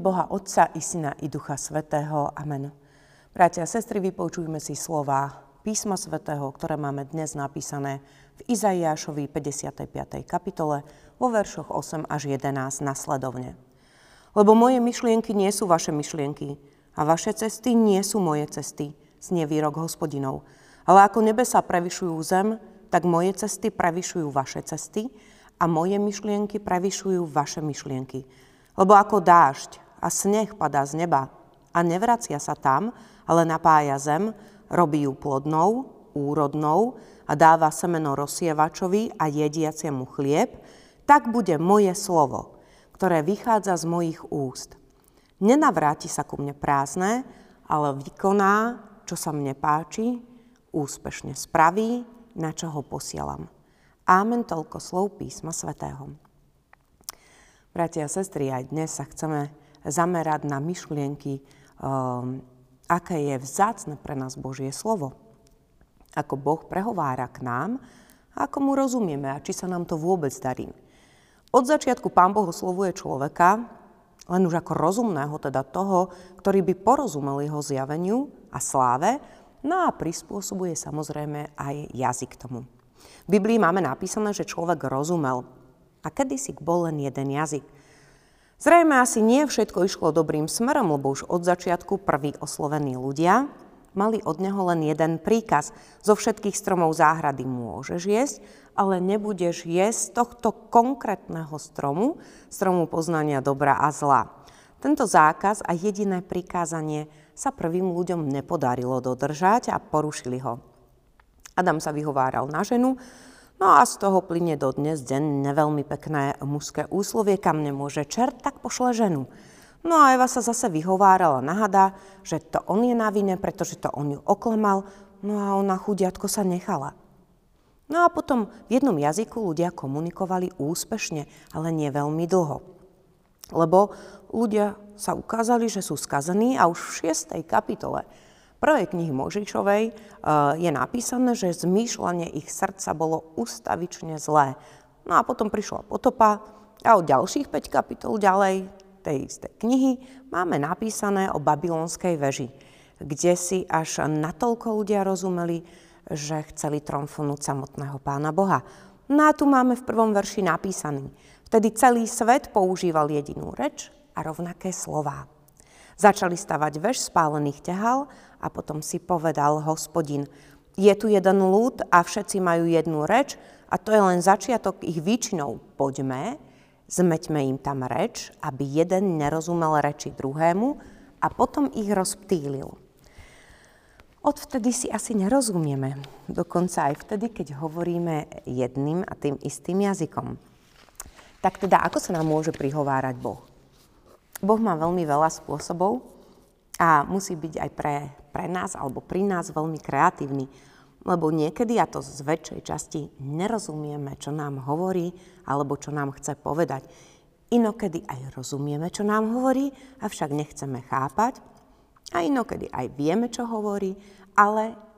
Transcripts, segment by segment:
Boha Otca i Syna i Ducha Svetého. Amen. Bratia a sestry, vypočujme si slova písma svätého, ktoré máme dnes napísané v Izaiášovi 55. kapitole vo veršoch 8 až 11 nasledovne. Lebo moje myšlienky nie sú vaše myšlienky a vaše cesty nie sú moje cesty, znie výrok hospodinov. Ale ako nebesa prevyšujú zem, tak moje cesty prevyšujú vaše cesty a moje myšlienky prevyšujú vaše myšlienky lebo ako dážď a sneh padá z neba a nevracia sa tam, ale napája zem, robí ju plodnou, úrodnou a dáva semeno rozsievačovi a jediaciemu chlieb, tak bude moje slovo, ktoré vychádza z mojich úst. Nenavráti sa ku mne prázdne, ale vykoná, čo sa mne páči, úspešne spraví, na čo ho posielam. Amen, toľko slov písma svätého. Bratia a sestry, aj dnes sa chceme zamerať na myšlienky, um, aké je vzácne pre nás Božie slovo. Ako Boh prehovára k nám, ako mu rozumieme a či sa nám to vôbec darí. Od začiatku Pán Boh oslovuje človeka, len už ako rozumného, teda toho, ktorý by porozumel jeho zjaveniu a sláve, no a prispôsobuje samozrejme aj jazyk tomu. V Biblii máme napísané, že človek rozumel a kedysi bol len jeden jazyk. Zrejme asi nie všetko išlo dobrým smerom, lebo už od začiatku prví oslovení ľudia mali od neho len jeden príkaz. Zo všetkých stromov záhrady môžeš jesť, ale nebudeš jesť tohto konkrétneho stromu, stromu poznania dobra a zla. Tento zákaz a jediné prikázanie sa prvým ľuďom nepodarilo dodržať a porušili ho. Adam sa vyhováral na ženu, No a z toho plyne dodnes deň neveľmi pekné mužské úslovie, kam nemôže čert, tak pošle ženu. No a Eva sa zase vyhovárala na hada, že to on je na vine, pretože to on ju oklamal, no a ona chudiatko sa nechala. No a potom v jednom jazyku ľudia komunikovali úspešne, ale nie veľmi dlho. Lebo ľudia sa ukázali, že sú skazení a už v 6. kapitole prvej knihy Možičovej eh, je napísané, že zmýšľanie ich srdca bolo ustavične zlé. No a potom prišla potopa a od ďalších 5 kapitol ďalej tej istej knihy máme napísané o babylonskej veži, kde si až natoľko ľudia rozumeli, že chceli tromfonúť samotného pána Boha. No a tu máme v prvom verši napísaný. Vtedy celý svet používal jedinú reč a rovnaké slová. Začali stavať veš spálených ťahal a potom si povedal hospodin, je tu jeden ľud a všetci majú jednu reč a to je len začiatok ich výčinou. Poďme, zmeťme im tam reč, aby jeden nerozumel reči druhému a potom ich rozptýlil. Odvtedy si asi nerozumieme, dokonca aj vtedy, keď hovoríme jedným a tým istým jazykom. Tak teda, ako sa nám môže prihovárať Boh? Boh má veľmi veľa spôsobov a musí byť aj pre, pre nás alebo pri nás veľmi kreatívny, lebo niekedy, a to z väčšej časti, nerozumieme, čo nám hovorí alebo čo nám chce povedať. Inokedy aj rozumieme, čo nám hovorí, avšak nechceme chápať. A inokedy aj vieme, čo hovorí, ale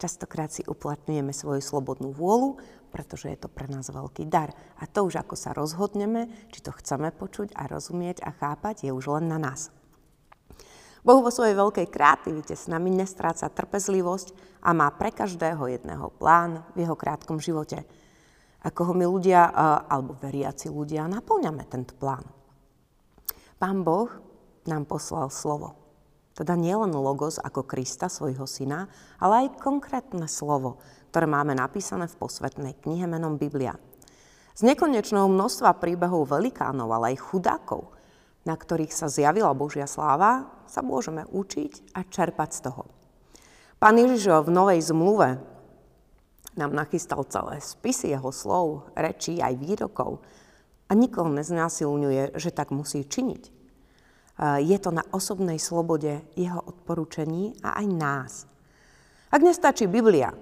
častokrát si uplatňujeme svoju slobodnú vôľu pretože je to pre nás veľký dar. A to už ako sa rozhodneme, či to chceme počuť a rozumieť a chápať, je už len na nás. Boh vo svojej veľkej kreativite s nami nestráca trpezlivosť a má pre každého jedného plán v jeho krátkom živote. Ako ho my ľudia, alebo veriaci ľudia, naplňame tento plán. Pán Boh nám poslal slovo. Teda nielen logos ako Krista, svojho syna, ale aj konkrétne slovo, ktoré máme napísané v posvetnej knihe menom Biblia. Z nekonečného množstva príbehov velikánov, ale aj chudákov, na ktorých sa zjavila Božia sláva, sa môžeme učiť a čerpať z toho. Pán Ježiš v Novej zmluve nám nachystal celé spisy jeho slov, rečí aj výrokov a nikoho neznásilňuje, že tak musí činiť. Je to na osobnej slobode jeho odporúčení a aj nás. Ak nestačí Biblia,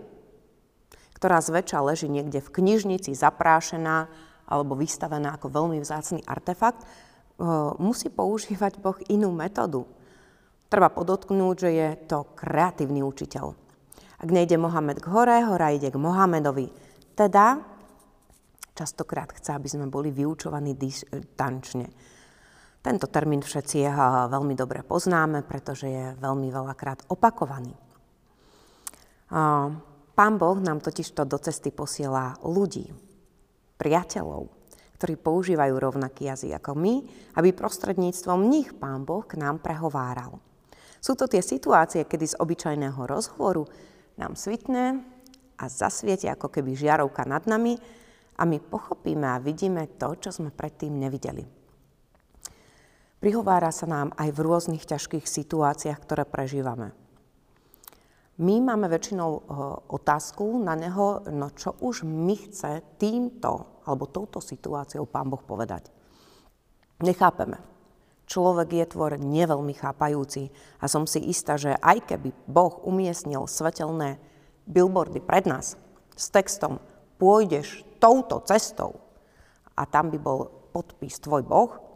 ktorá zväčša leží niekde v knižnici zaprášená alebo vystavená ako veľmi vzácný artefakt, musí používať Boh inú metódu. Treba podotknúť, že je to kreatívny učiteľ. Ak nejde Mohamed k hore, hora ide k Mohamedovi. Teda častokrát chce, aby sme boli vyučovaní tančne. Tento termín všetci veľmi dobre poznáme, pretože je veľmi veľakrát opakovaný. Pán Boh nám totižto do cesty posiela ľudí, priateľov, ktorí používajú rovnaký jazyk ako my, aby prostredníctvom nich Pán Boh k nám prehováral. Sú to tie situácie, kedy z obyčajného rozhovoru nám svitne a zasvieti ako keby žiarovka nad nami a my pochopíme a vidíme to, čo sme predtým nevideli. Prihovára sa nám aj v rôznych ťažkých situáciách, ktoré prežívame. My máme väčšinou eh, otázku na neho, no čo už mi chce týmto alebo touto situáciou Pán Boh povedať. Nechápeme. Človek je tvor neveľmi chápajúci a som si istá, že aj keby Boh umiestnil svetelné billboardy pred nás s textom pôjdeš touto cestou a tam by bol podpis tvoj Boh,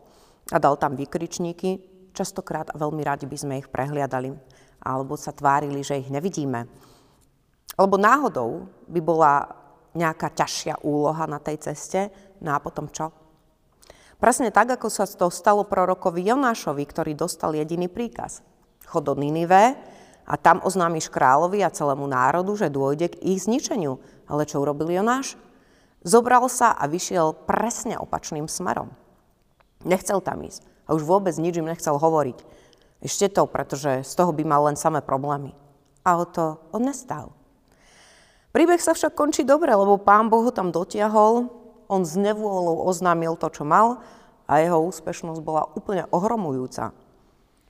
a dal tam vykričníky, častokrát a veľmi radi by sme ich prehliadali alebo sa tvárili, že ich nevidíme. Alebo náhodou by bola nejaká ťažšia úloha na tej ceste, no a potom čo? Presne tak, ako sa to stalo prorokovi Jonášovi, ktorý dostal jediný príkaz. Chod do Ninive a tam oznámiš kráľovi a celému národu, že dôjde k ich zničeniu. Ale čo urobil Jonáš? Zobral sa a vyšiel presne opačným smerom. Nechcel tam ísť. A už vôbec nič im nechcel hovoriť. Ešte to, pretože z toho by mal len samé problémy. A o to on nestal. Príbeh sa však končí dobre, lebo pán Boh ho tam dotiahol, on s nevôľou oznámil to, čo mal a jeho úspešnosť bola úplne ohromujúca.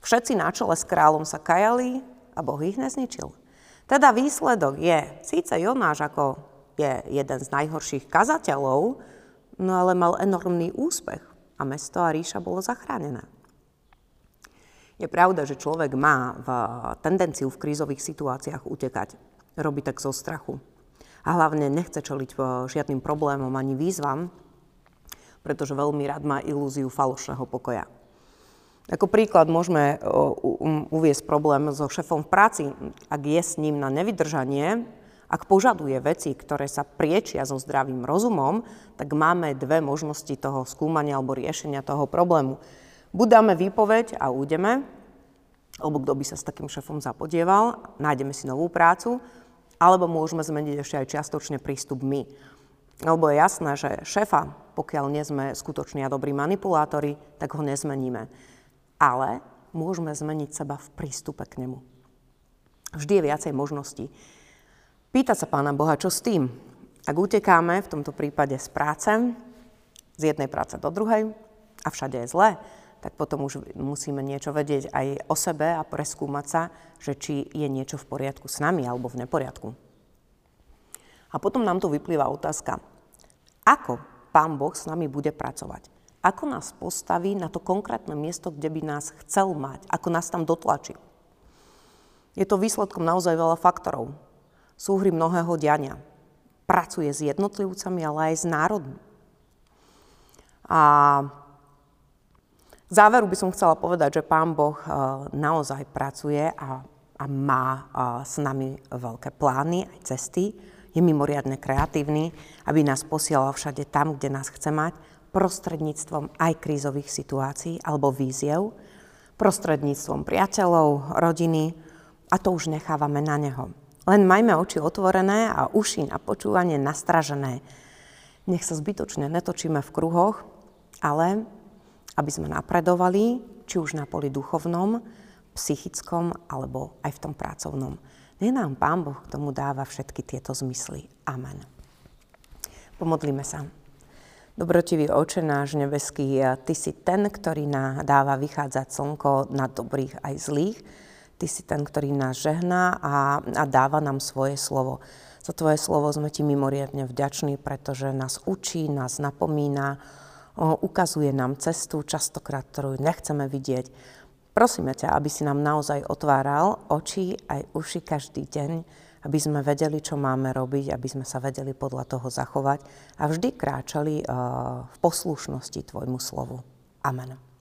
Všetci na čele s kráľom sa kajali a Boh ich nezničil. Teda výsledok je, síce Jonáš ako je jeden z najhorších kazateľov, no ale mal enormný úspech a mesto a ríša bolo zachránené. Je pravda, že človek má v tendenciu v krízových situáciách utekať. Robí tak zo strachu. A hlavne nechce čeliť žiadnym problémom ani výzvam, pretože veľmi rád má ilúziu falošného pokoja. Ako príklad môžeme uviesť problém so šefom v práci. Ak je s ním na nevydržanie, ak požaduje veci, ktoré sa priečia so zdravým rozumom, tak máme dve možnosti toho skúmania alebo riešenia toho problému. Buď dáme výpoveď a újdeme, alebo kto by sa s takým šefom zapodieval, nájdeme si novú prácu, alebo môžeme zmeniť ešte aj čiastočne prístup my. Lebo je jasné, že šefa, pokiaľ nie sme skutoční a dobrí manipulátori, tak ho nezmeníme. Ale môžeme zmeniť seba v prístupe k nemu. Vždy je viacej možností. Pýtať sa Pána Boha, čo s tým? Ak utekáme, v tomto prípade z práce, z jednej práce do druhej a všade je zlé, tak potom už musíme niečo vedieť aj o sebe a preskúmať sa, že či je niečo v poriadku s nami alebo v neporiadku. A potom nám tu vyplýva otázka, ako Pán Boh s nami bude pracovať. Ako nás postaví na to konkrétne miesto, kde by nás chcel mať, ako nás tam dotlačí. Je to výsledkom naozaj veľa faktorov súhry mnohého diania. Pracuje s jednotlivcami, ale aj s národmi. A v záveru by som chcela povedať, že Pán Boh e, naozaj pracuje a, a má e, s nami veľké plány, aj cesty. Je mimoriadne kreatívny, aby nás posielal všade tam, kde nás chce mať, prostredníctvom aj krízových situácií alebo víziev, prostredníctvom priateľov, rodiny a to už nechávame na Neho. Len majme oči otvorené a uši na počúvanie nastražené. Nech sa zbytočne netočíme v kruhoch, ale aby sme napredovali, či už na poli duchovnom, psychickom alebo aj v tom pracovnom. Nech nám Pán Boh k tomu dáva všetky tieto zmysly. Amen. Pomodlíme sa. Dobrotivý oče náš nebeský, Ty si ten, ktorý nám dáva vychádzať slnko na dobrých aj zlých. Ty si ten, ktorý nás žehná a, a dáva nám svoje slovo. Za Tvoje slovo sme Ti mimoriadne vďační, pretože nás učí, nás napomína, ukazuje nám cestu, častokrát, ktorú nechceme vidieť. Prosíme ťa, aby si nám naozaj otváral oči aj uši každý deň, aby sme vedeli, čo máme robiť, aby sme sa vedeli podľa toho zachovať a vždy kráčali v poslušnosti Tvojmu slovu. Amen.